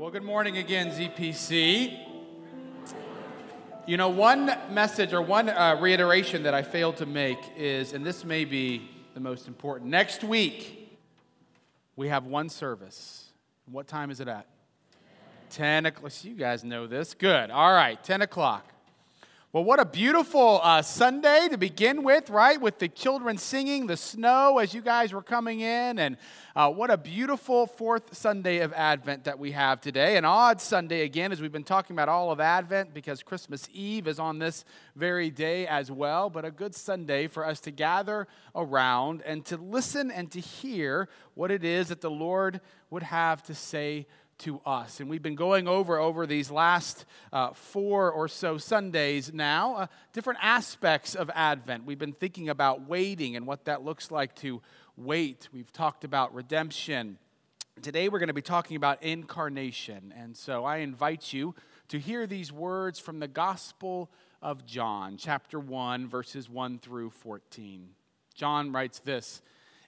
Well, good morning again, ZPC. You know, one message or one uh, reiteration that I failed to make is, and this may be the most important. Next week, we have one service. What time is it at? 10 o'clock. You guys know this. Good. All right, 10 o'clock. Well, what a beautiful uh, Sunday to begin with, right? With the children singing, the snow as you guys were coming in, and uh, what a beautiful fourth Sunday of Advent that we have today. An odd Sunday again, as we've been talking about all of Advent, because Christmas Eve is on this very day as well, but a good Sunday for us to gather around and to listen and to hear what it is that the Lord would have to say to us. And we've been going over over these last uh, four or so Sundays now uh, different aspects of Advent. We've been thinking about waiting and what that looks like to wait. We've talked about redemption. Today we're going to be talking about incarnation. And so I invite you to hear these words from the Gospel of John, chapter 1, verses 1 through 14. John writes this.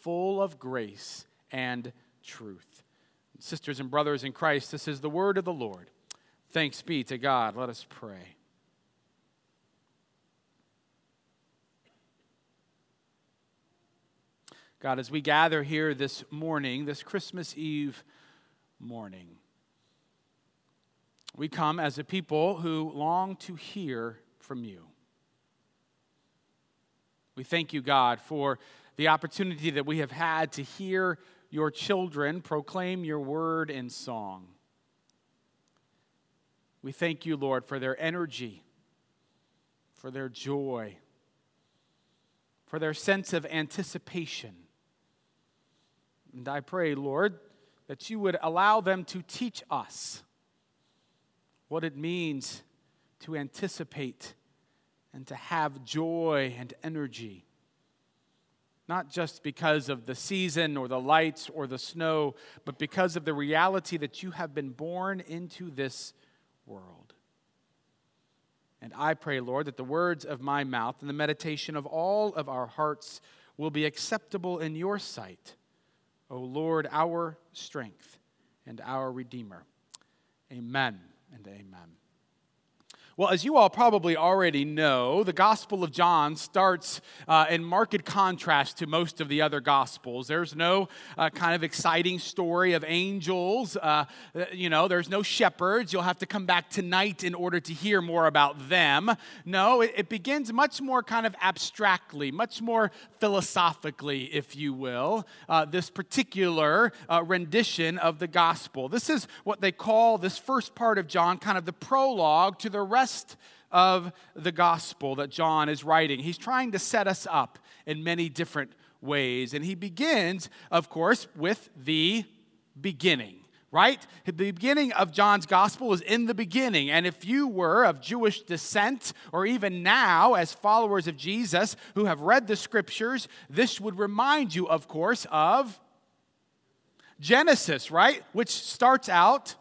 full of grace and truth. Sisters and brothers in Christ, this is the word of the Lord. Thanks be to God. Let us pray. God, as we gather here this morning, this Christmas Eve morning, we come as a people who long to hear from you. We thank you, God, for the opportunity that we have had to hear your children proclaim your word in song. We thank you, Lord, for their energy, for their joy, for their sense of anticipation. And I pray, Lord, that you would allow them to teach us what it means to anticipate and to have joy and energy not just because of the season or the lights or the snow, but because of the reality that you have been born into this world. And I pray, Lord, that the words of my mouth and the meditation of all of our hearts will be acceptable in your sight, O Lord, our strength and our Redeemer. Amen and amen. Well, as you all probably already know, the Gospel of John starts uh, in marked contrast to most of the other Gospels. There's no uh, kind of exciting story of angels. Uh, you know, there's no shepherds. You'll have to come back tonight in order to hear more about them. No, it, it begins much more kind of abstractly, much more philosophically, if you will, uh, this particular uh, rendition of the Gospel. This is what they call this first part of John, kind of the prologue to the rest rest of the gospel that John is writing. He's trying to set us up in many different ways. And he begins, of course, with the beginning right? The beginning of John's gospel is in the beginning. And if you were of Jewish descent, or even now as followers of Jesus who have read the scriptures, this would remind you, of course, of Genesis, right? Which starts out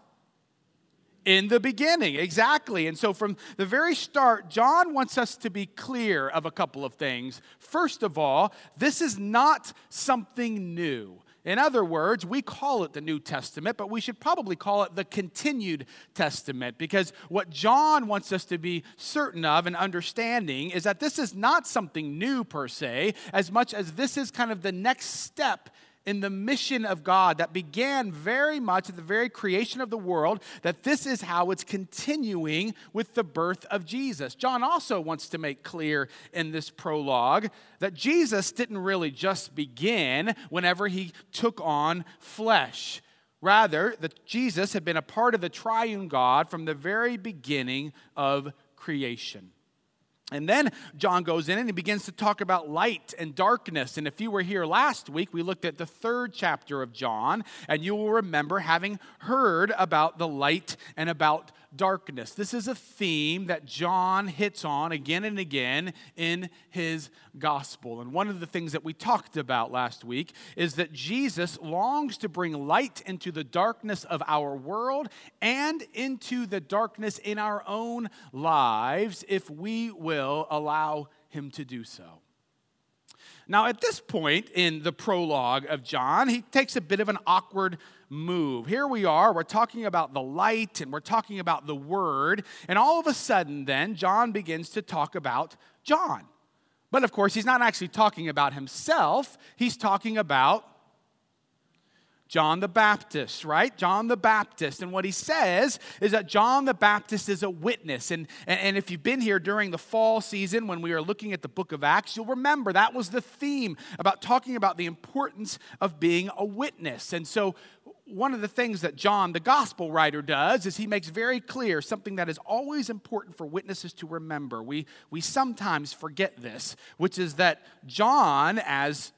in the beginning. Exactly. And so from the very start, John wants us to be clear of a couple of things. First of all, this is not something new. In other words, we call it the New Testament, but we should probably call it the continued testament because what John wants us to be certain of and understanding is that this is not something new per se, as much as this is kind of the next step in the mission of God that began very much at the very creation of the world, that this is how it's continuing with the birth of Jesus. John also wants to make clear in this prologue that Jesus didn't really just begin whenever he took on flesh. Rather, that Jesus had been a part of the triune God from the very beginning of creation. And then John goes in and he begins to talk about light and darkness. And if you were here last week, we looked at the third chapter of John, and you will remember having heard about the light and about darkness. This is a theme that John hits on again and again in his gospel. And one of the things that we talked about last week is that Jesus longs to bring light into the darkness of our world and into the darkness in our own lives if we will allow him to do so. Now, at this point in the prologue of John, he takes a bit of an awkward move. Here we are, we're talking about the light and we're talking about the word, and all of a sudden, then, John begins to talk about John. But of course, he's not actually talking about himself, he's talking about John the Baptist, right? John the Baptist. And what he says is that John the Baptist is a witness. And, and, if you've been here during the fall season when we were looking at the book of Acts, you'll remember that was the theme about talking about the importance of being a witness. And so, one of the things that John, the gospel writer, does is he makes very clear something that is always important for witnesses to remember. We, we sometimes forget this, which is that John, as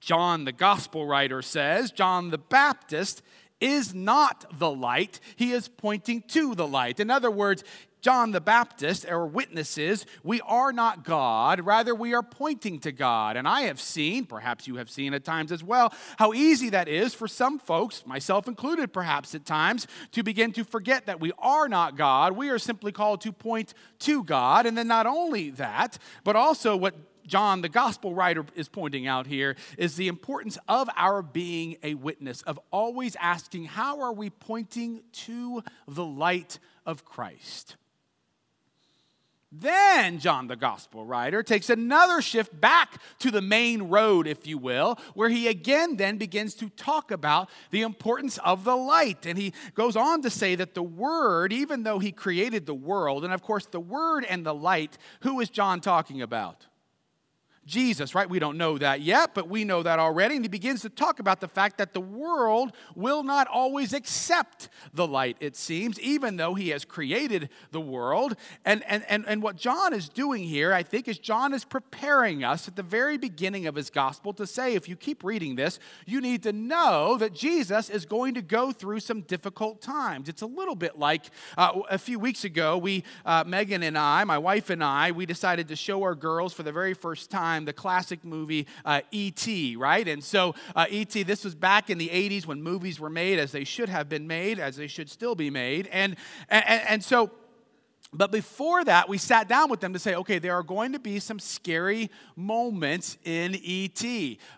John, the gospel writer, says, John the Baptist is not the light, he is pointing to the light. In other words, John the Baptist, our witnesses, we are not God, rather, we are pointing to God. And I have seen, perhaps you have seen at times as well, how easy that is for some folks, myself included perhaps at times, to begin to forget that we are not God. We are simply called to point to God. And then not only that, but also what John, the gospel writer, is pointing out here is the importance of our being a witness, of always asking, how are we pointing to the light of Christ? Then John, the gospel writer, takes another shift back to the main road, if you will, where he again then begins to talk about the importance of the light. And he goes on to say that the Word, even though he created the world, and of course, the Word and the light, who is John talking about? Jesus, right? We don't know that yet, but we know that already. And he begins to talk about the fact that the world will not always accept the light, it seems, even though he has created the world. And, and, and, and what John is doing here, I think, is John is preparing us at the very beginning of his gospel to say, if you keep reading this, you need to know that Jesus is going to go through some difficult times. It's a little bit like uh, a few weeks ago, we, uh, Megan and I, my wife and I, we decided to show our girls for the very first time time the classic movie uh, E.T., right? And so, uh, E.T., this was back in the 80s when movies were made as they should have been made, as they should still be made. And, and, and so, but before that, we sat down with them to say, okay, there are going to be some scary moments in ET,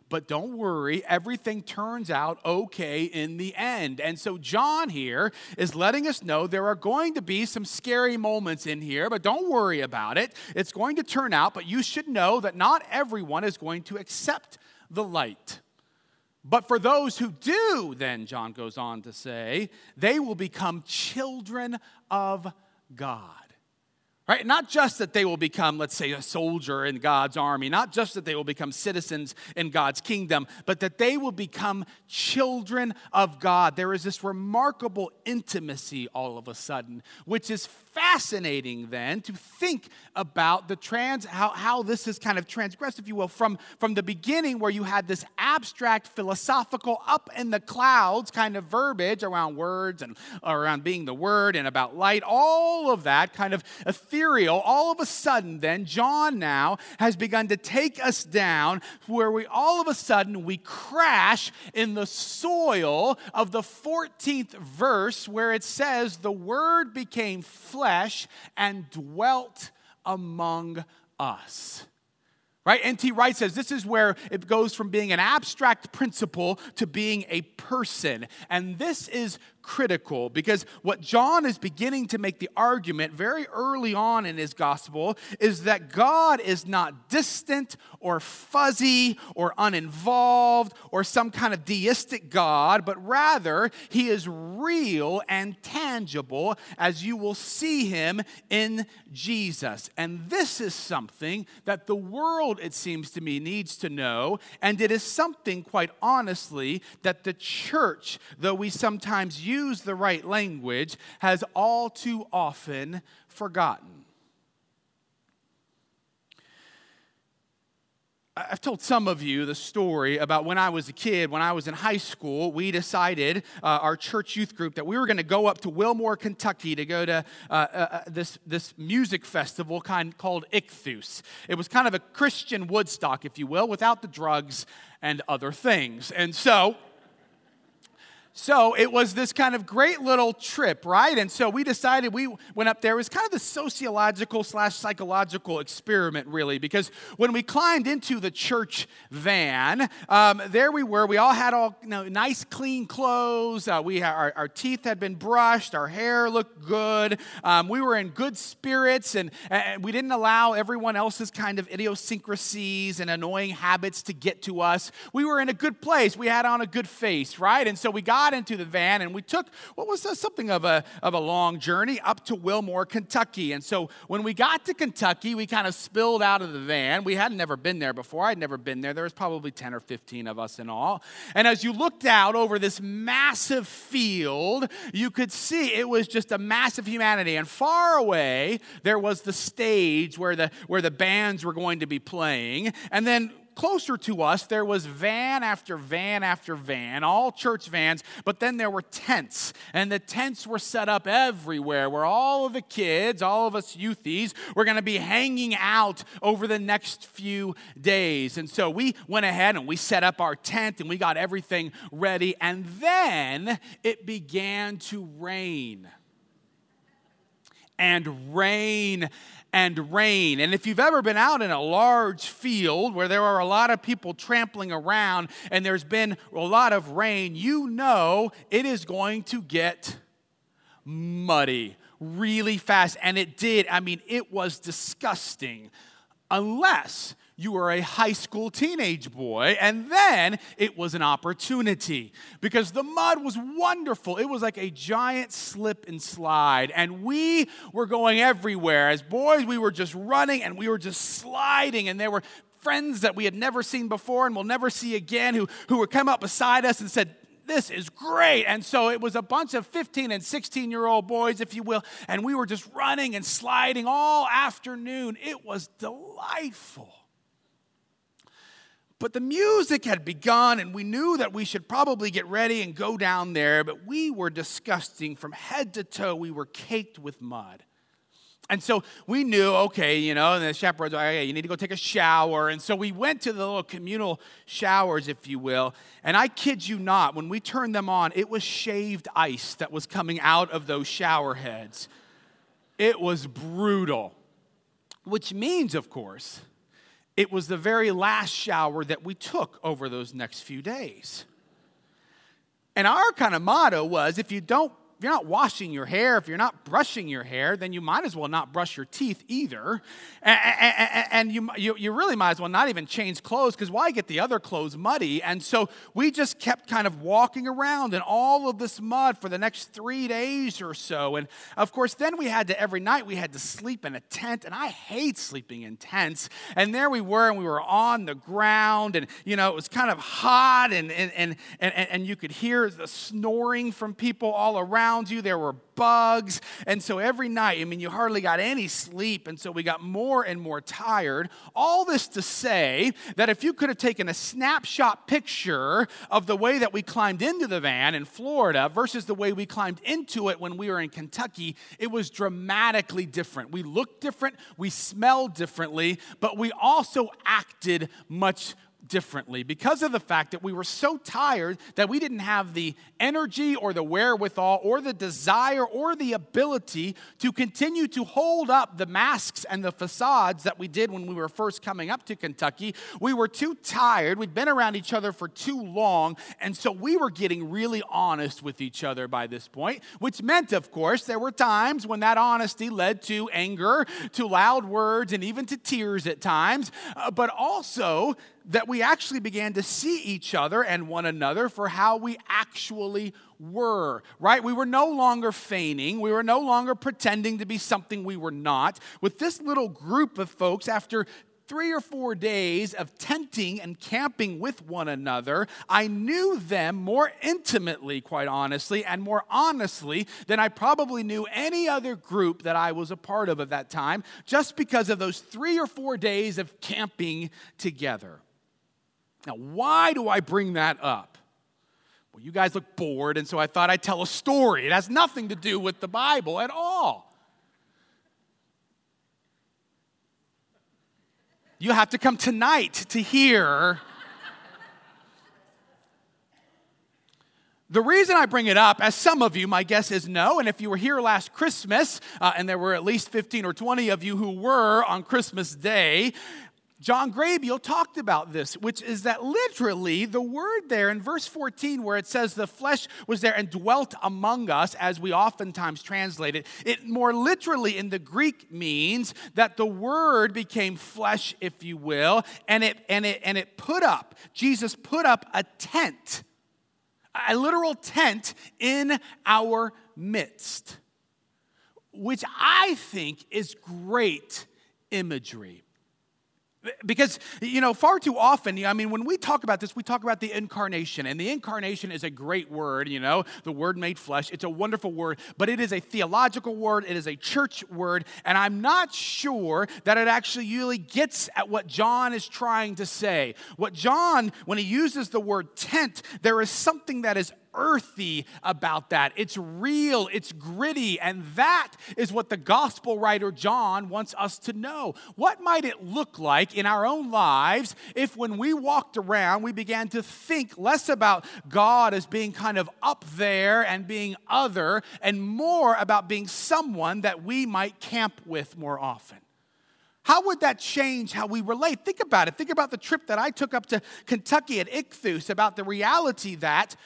but don't worry, everything turns out okay in the end. And so, John here is letting us know there are going to be some scary moments in here, but don't worry about it. It's going to turn out, but you should know that not everyone is going to accept the light. But for those who do, then John goes on to say, they will become children of God. Right? Not just that they will become, let's say, a soldier in God's army, not just that they will become citizens in God's kingdom, but that they will become children of God. There is this remarkable intimacy all of a sudden, which is fascinating then to think about the trans how, how this is kind of transgressed, if you will, from, from the beginning where you had this abstract, philosophical, up in the clouds kind of verbiage around words and around being the word and about light, all of that kind of ethereal, all of a sudden, then, John now has begun to take us down where we all of a sudden we crash in the soil of the 14th verse where it says, The Word became flesh and dwelt among us. Right? N.T. Wright says this is where it goes from being an abstract principle to being a person. And this is critical because what John is beginning to make the argument very early on in his gospel is that God is not distant or fuzzy or uninvolved or some kind of deistic God, but rather he is real and tangible as you will see him in Jesus. And this is something that the world, it seems to me, needs to know. And it is something, quite honestly, that the church, though we sometimes use, use the right language has all too often forgotten. I've told some of you the story about when I was a kid, when I was in high school, we decided, uh, our church youth group, that we were going to go up to Wilmore, Kentucky to go to uh, uh, uh, this, this music festival kind called Ichthus. It was kind of a Christian Woodstock, if you will, without the drugs and other things. And so, so it was this kind of great little trip, right? And so we decided we went up there. It was kind of the sociological slash psychological experiment, really, because when we climbed into the church van, um, there we were. We all had all you know, nice, clean clothes. Uh, we our, our, teeth had been brushed. Our hair looked good. Um, we were in good spirits, and, and we didn't allow everyone else's kind of idiosyncrasies and annoying habits to get to us. We were in a good place. We had on a good face, right? And so we got got into the van and we took what was something of a, of a long journey up to Wilmore, Kentucky. And so when we got to Kentucky, we kind of spilled out of the van. We had never been there before. I'd never been there. There was probably 10 or 15 of us in all. And as you looked out over this massive field, you could see it was just a massive humanity. And far away, there was the stage where the, where the bands were going to be playing. And then closer to us, there was van after van after van, all church vans, but then there were tents. And the tents were set up everywhere where all of the kids, all of us youthies, were going to be hanging out over the next few days. And so we went ahead and we set up our tent and we got everything ready. And then it began to rain and rain and rain. And if you've ever been out in a large field where there are a lot of people trampling around and there's been a lot of rain, you know it is going to get muddy really fast. And it did. I mean, it was disgusting. Unless you were a high school teenage boy, and then it was an opportunity because the mud was wonderful. It was like a giant slip and slide, and we were going everywhere. As boys, we were just running and we were just sliding, and there were friends that we had never seen before and will never see again who, who would come up beside us and said, this is great. And so it was a bunch of 15 and 16 year old boys, if you will, and we were just running and sliding all afternoon. It was delightful. But the music had begun, and we knew that we should probably get ready and go down there, but we were disgusting from head to toe. We were caked with mud. And so we knew, okay, you know, and the chaperones, like, okay, you need to go take a shower. And so we went to the little communal showers, if you will. And I kid you not, when we turned them on, it was shaved ice that was coming out of those shower heads. It was brutal. Which means, of course, it was the very last shower that we took over those next few days. And our kind of motto was if you don't you're not washing your hair, if you're not brushing your hair, then you might as well not brush your teeth either. And, you, you, you really might as well not even change clothes because why get the other clothes muddy? And so we just kept kind of walking around in all of this mud for the next three days or so. And of course, then we had to, every night, we had to sleep in a tent. And I hate sleeping in tents. And there we were, and we were on the ground. And, you know, it was kind of hot, and, and, and, and, and you could hear the snoring from people all around around you, there were bugs. And so every night, I mean, you hardly got any sleep. And so we got more and more tired. All this to say that if you could have taken a snapshot picture of the way that we climbed into the van in Florida versus the way we climbed into it when we were in Kentucky, it was dramatically different. We looked different, we smelled differently, but we also acted much differently because of the fact that we were so tired that we didn't have the energy or the wherewithal or the desire or the ability to continue to hold up the masks and the facades that we did when we were first coming up to Kentucky. We were too tired. We'd been around each other for too long. And so we were getting really honest with each other by this point, which meant, of course, there were times when that honesty led to anger, to loud words, and even to tears at times. Uh, but also, that we actually began to see each other and one another for how we actually were, right? We were no longer feigning. We were no longer pretending to be something we were not. With this little group of folks, after three or four days of tenting and camping with one another, I knew them more intimately, quite honestly, and more honestly than I probably knew any other group that I was a part of at that time, just because of those three or four days of camping together. Now, why do I bring that up? Well, you guys look bored, and so I thought I'd tell a story. It has nothing to do with the Bible at all. You have to come tonight to hear. The reason I bring it up, as some of you, my guess is no, and if you were here last Christmas, uh, and there were at least 15 or 20 of you who were on Christmas Day, John Graybiel talked about this, which is that literally the word there in verse 14, where it says the flesh was there and dwelt among us, as we oftentimes translate it, it more literally in the Greek means that the word became flesh, if you will, and it and it and it put up, Jesus put up a tent, a literal tent in our midst, which I think is great imagery. Because, you know, far too often, I mean, when we talk about this, we talk about the incarnation. And the incarnation is a great word, you know, the word made flesh. It's a wonderful word, but it is a theological word, it is a church word. And I'm not sure that it actually really gets at what John is trying to say. What John, when he uses the word tent, there is something that is earthy about that. It's real, it's gritty, and that is what the gospel writer John wants us to know. What might it look like in our own lives if, when we walked around, we began to think less about God as being kind of up there and being other, and more about being someone that we might camp with more often? How would that change how we relate? Think about it. Think about the trip that I took up to Kentucky at Ichthus, about the reality that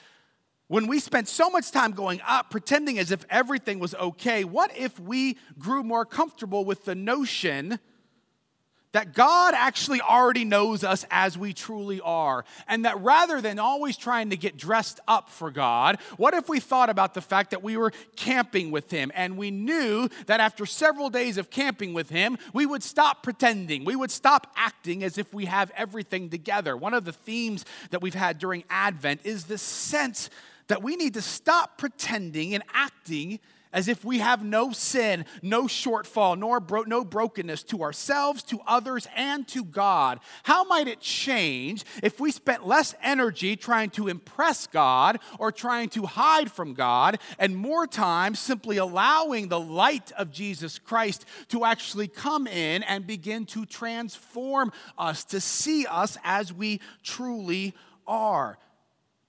when we spent so much time going up, pretending as if everything was okay, what if we grew more comfortable with the notion that God actually already knows us as we truly are? And that rather than always trying to get dressed up for God, what if we thought about the fact that we were camping with Him and we knew that after several days of camping with Him, we would stop pretending, we would stop acting as if we have everything together? One of the themes that we've had during Advent is this sense that we need to stop pretending and acting as if we have no sin, no shortfall, nor bro- no brokenness to ourselves, to others, and to God. How might it change if we spent less energy trying to impress God or trying to hide from God, and more time simply allowing the light of Jesus Christ to actually come in and begin to transform us, to see us as we truly are?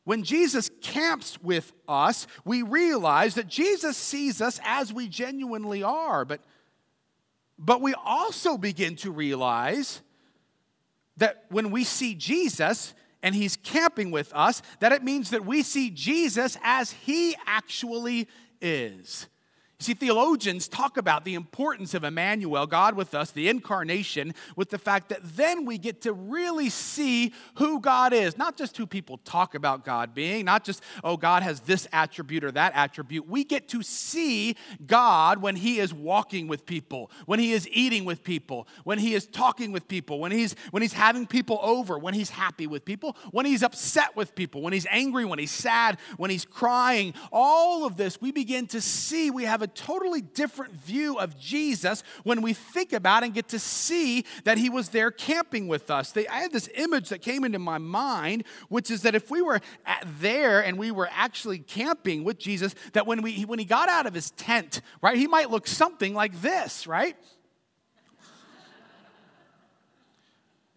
When Jesus camps with us, we realize that Jesus sees us as we genuinely are. But, but we also begin to realize that when we see Jesus and he's camping with us, that it means that we see Jesus as he actually is. See, theologians talk about the importance of Emmanuel, God with us, the incarnation, with the fact that then we get to really see who God is. Not just who people talk about God being, not just, oh, God has this attribute or that attribute. We get to see God when He is walking with people, when He is eating with people, when He is talking with people, when He's, when he's having people over, when He's happy with people, when He's upset with people, when He's angry, when He's sad, when He's crying. All of this, we begin to see we have a totally different view of Jesus when we think about and get to see that he was there camping with us. They, I had this image that came into my mind, which is that if we were there and we were actually camping with Jesus, that when, we, when he got out of his tent, right, he might look something like this, right?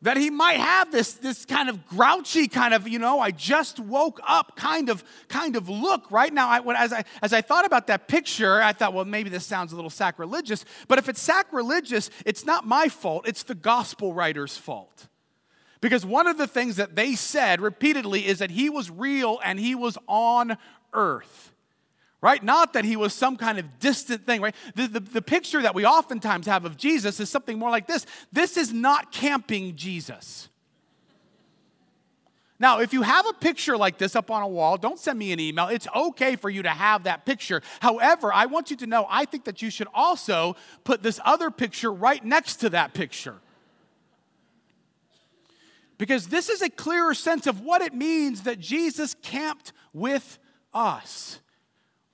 That he might have this, this kind of grouchy kind of you know i just woke up kind of kind of look right? Now I, as, I, as i thought about that picture i thought well maybe this sounds a little sacrilegious but if it's sacrilegious it's not my fault it's the gospel writer's fault. Because one of the things that they said repeatedly is that he was real and he was on earth right? Not that he was some kind of distant thing, right? The, the, the, picture that we oftentimes have of Jesus is something more like this this is not camping Jesus. Now, if you have a picture like this up on a wall, don't send me an email. It's okay for you to have that picture. However, I want you to know I think that you should also put this other picture right next to that picture. Because this is a clearer sense of what it means that Jesus camped with us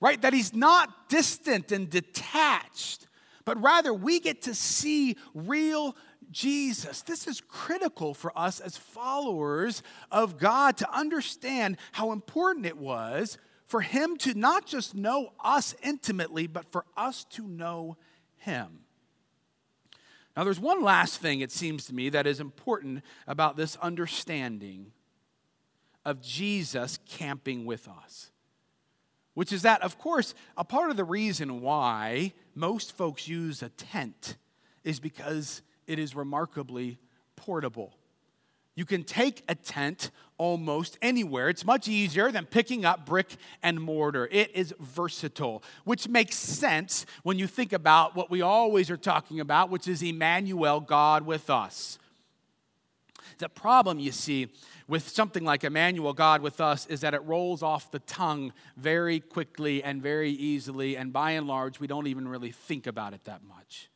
right? That he's not distant and detached, but rather we get to see real Jesus. This is critical for us as followers of God to understand how important it was for him to not just know us intimately, but for us to know him. Now, there's one last thing, it seems to me, that is important about this understanding of Jesus camping with us which is that, of course, a part of the reason why most folks use a tent is because it is remarkably portable. You can take a tent almost anywhere. It's much easier than picking up brick and mortar. It is versatile, which makes sense when you think about what we always are talking about, which is Emmanuel, God with us. The problem, you see, with something like Emmanuel, God with us, is that it rolls off the tongue very quickly and very easily, and by and large, we don't even really think about it that much.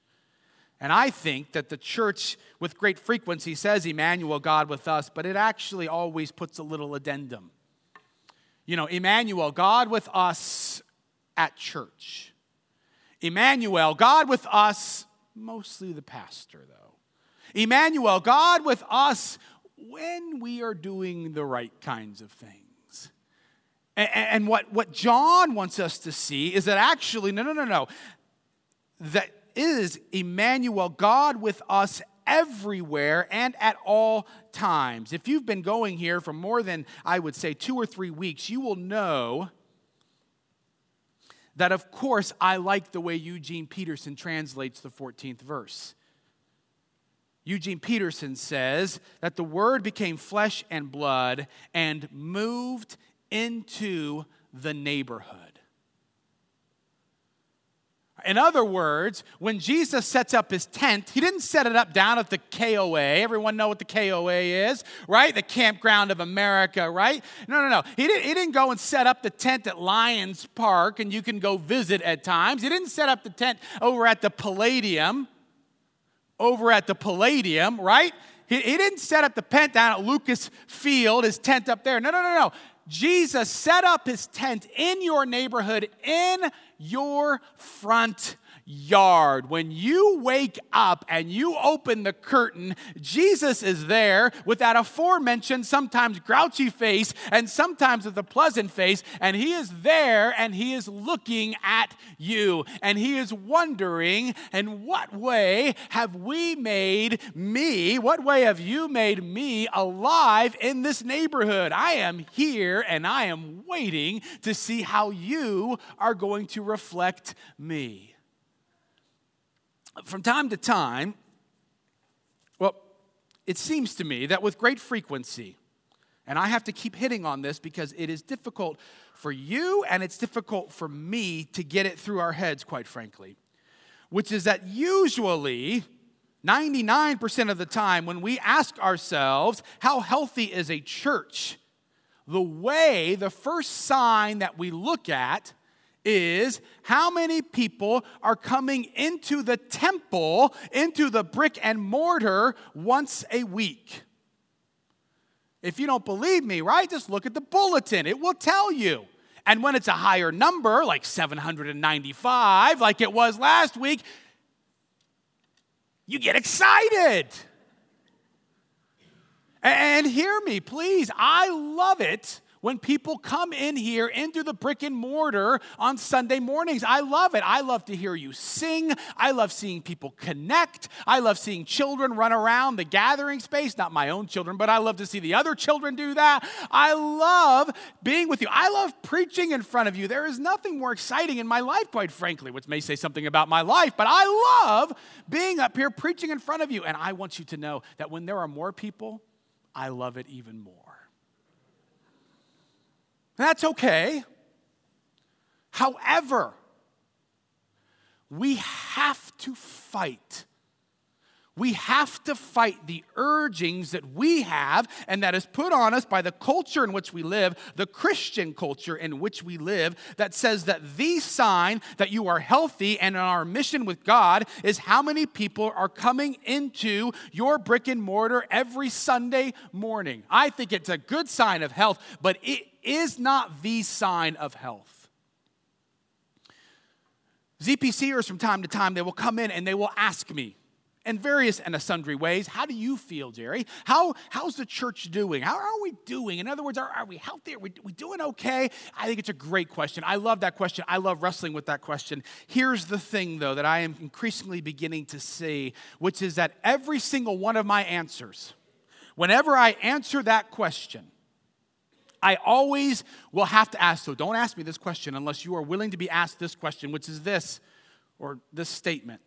And I think that the church with great frequency says Emmanuel, God with us, but it actually always puts a little addendum. You know, Emmanuel, God with us at church. Emmanuel, God with us, mostly the pastor, though. Emmanuel, God with us when we are doing the right kinds of things. And, and what, what John wants us to see is that actually, no, no, no, no, that is Emmanuel, God with us everywhere and at all times. If you've been going here for more than, I would say, two or three weeks, you will know that, of course, I like the way Eugene Peterson translates the 14th verse. Eugene Peterson says that the Word became flesh and blood and moved into the neighborhood. In other words, when Jesus sets up his tent, he didn't set it up down at the KOA. Everyone know what the KOA is, right? The Campground of America, right? No, no, no. He didn't, he didn't go and set up the tent at Lions Park and you can go visit at times. He didn't set up the tent over at the Palladium over at the Palladium, right? He, he didn't set up the tent down at Lucas Field, his tent up there. No, no, no, no. Jesus set up his tent in your neighborhood, in your front yard. When you wake up and you open the curtain, Jesus is there with that aforementioned, sometimes grouchy face and sometimes with a pleasant face, and he is there and he is looking at you and he is wondering, in what way have we made me, what way have you made me alive in this neighborhood? I am here and I am waiting to see how you are going to reflect me from time to time, well, it seems to me that with great frequency, And I have to keep hitting on this because it is difficult for you and it's difficult for me to get it through our heads, quite frankly. Which is that usually, 99% of the time, when we ask ourselves, how healthy is a church? The way, the first sign that we look at is how many people are coming into the temple, into the brick and mortar once a week. If you don't believe me, right, just look at the bulletin, it will tell you. And when it's a higher number, like 795, like it was last week, you get excited. And hear me, please. I love it when people come in here into the brick and mortar on Sunday mornings. I love it. I love to hear you sing. I love seeing people connect. I love seeing children run around the gathering space. Not my own children, but I love to see the other children do that. I love being with you. I love preaching in front of you. There is nothing more exciting in my life, quite frankly, which may say something about my life, but I love being up here preaching in front of you. And I want you to know that when there are more people, I love it even more. That's okay. However, we have to fight. We have to fight the urgings that we have and that is put on us by the culture in which we live, the Christian culture in which we live, that says that the sign that you are healthy and in our mission with God is how many people are coming into your brick and mortar every Sunday morning. I think it's a good sign of health, but it is not the sign of health. ZPCers from time to time, they will come in and they will ask me in various and sundry ways, how do you feel, Jerry? How, how's the church doing? How are we doing? In other words, are, are we healthy? Are we, we doing okay? I think it's a great question. I love that question. I love wrestling with that question. Here's the thing, though, that I am increasingly beginning to see, which is that every single one of my answers, whenever I answer that question, I always will have to ask, so don't ask me this question unless you are willing to be asked this question, which is this, or this statement.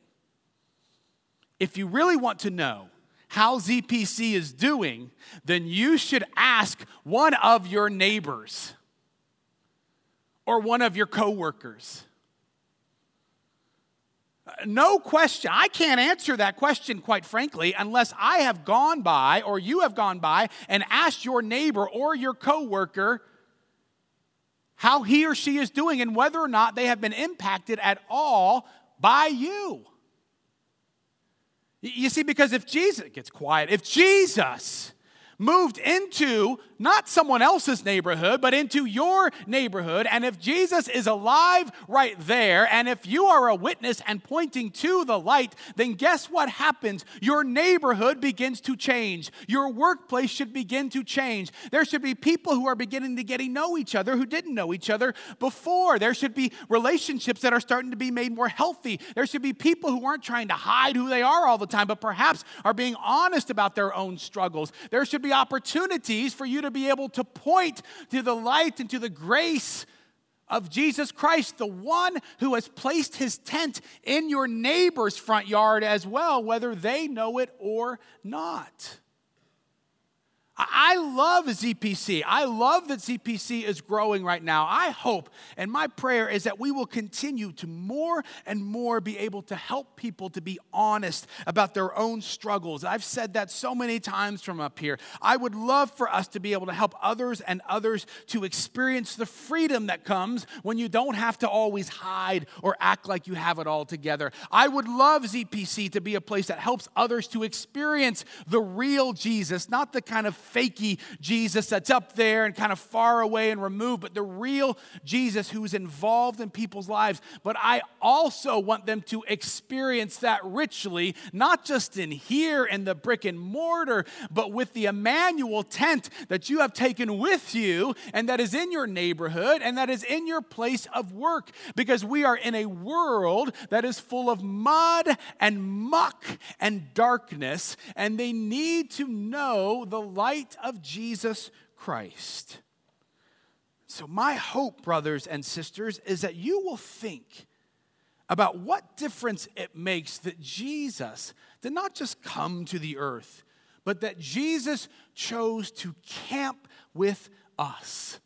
If you really want to know how ZPC is doing, then you should ask one of your neighbors or one of your coworkers no question. I can't answer that question, quite frankly, unless I have gone by or you have gone by and asked your neighbor or your coworker how he or she is doing and whether or not they have been impacted at all by you. You see, because if Jesus gets quiet, if Jesus moved into not someone else's neighborhood, but into your neighborhood. And if Jesus is alive right there, and if you are a witness and pointing to the light, then guess what happens? Your neighborhood begins to change. Your workplace should begin to change. There should be people who are beginning to get to know each other who didn't know each other before. There should be relationships that are starting to be made more healthy. There should be people who aren't trying to hide who they are all the time, but perhaps are being honest about their own struggles. There should be opportunities for you to be able to point to the light and to the grace of Jesus Christ, the one who has placed his tent in your neighbor's front yard as well, whether they know it or not. I love ZPC. I love that ZPC is growing right now. I hope, and my prayer is that we will continue to more and more be able to help people to be honest about their own struggles. I've said that so many times from up here. I would love for us to be able to help others and others to experience the freedom that comes when you don't have to always hide or act like you have it all together. I would love ZPC to be a place that helps others to experience the real Jesus, not the kind of fakey Jesus that's up there and kind of far away and removed, but the real Jesus who's involved in people's lives. But I also want them to experience that richly, not just in here in the brick and mortar, but with the Emmanuel tent that you have taken with you and that is in your neighborhood and that is in your place of work. Because we are in a world that is full of mud and muck and darkness, and they need to know the light light of Jesus Christ. So, my hope, brothers and sisters, is that you will think about what difference it makes that Jesus did not just come to the earth, but that Jesus chose to camp with us.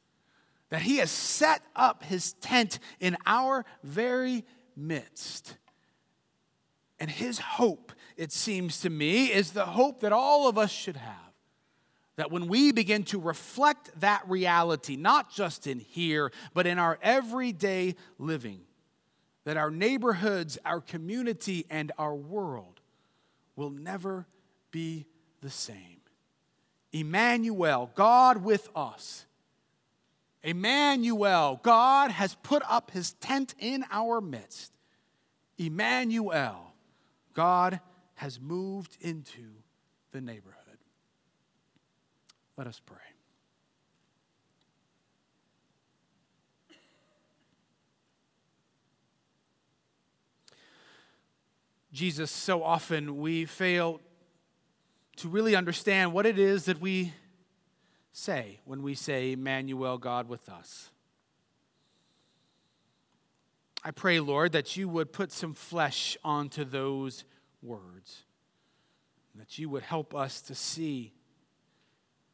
That he has set up his tent in our very midst. And his hope, it seems to me, is the hope that all of us should have. That when we begin to reflect that reality, not just in here, but in our everyday living, that our neighborhoods, our community, and our world will never be the same. Emmanuel, God with us. Emmanuel, God has put up his tent in our midst. Emmanuel, God has moved into the neighborhood. Let us pray. Jesus, so often we fail to really understand what it is that we say when we say, Emmanuel, God with us. I pray, Lord, that you would put some flesh onto those words, that you would help us to see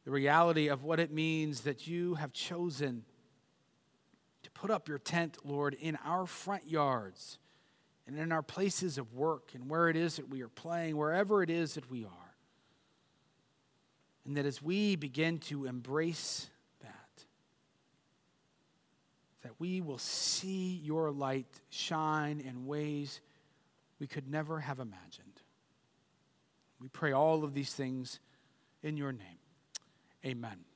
the reality of what it means that you have chosen to put up your tent, Lord, in our front yards and in our places of work and where it is that we are playing, wherever it is that we are. And that as we begin to embrace that, that we will see your light shine in ways we could never have imagined. We pray all of these things in your name. Amen.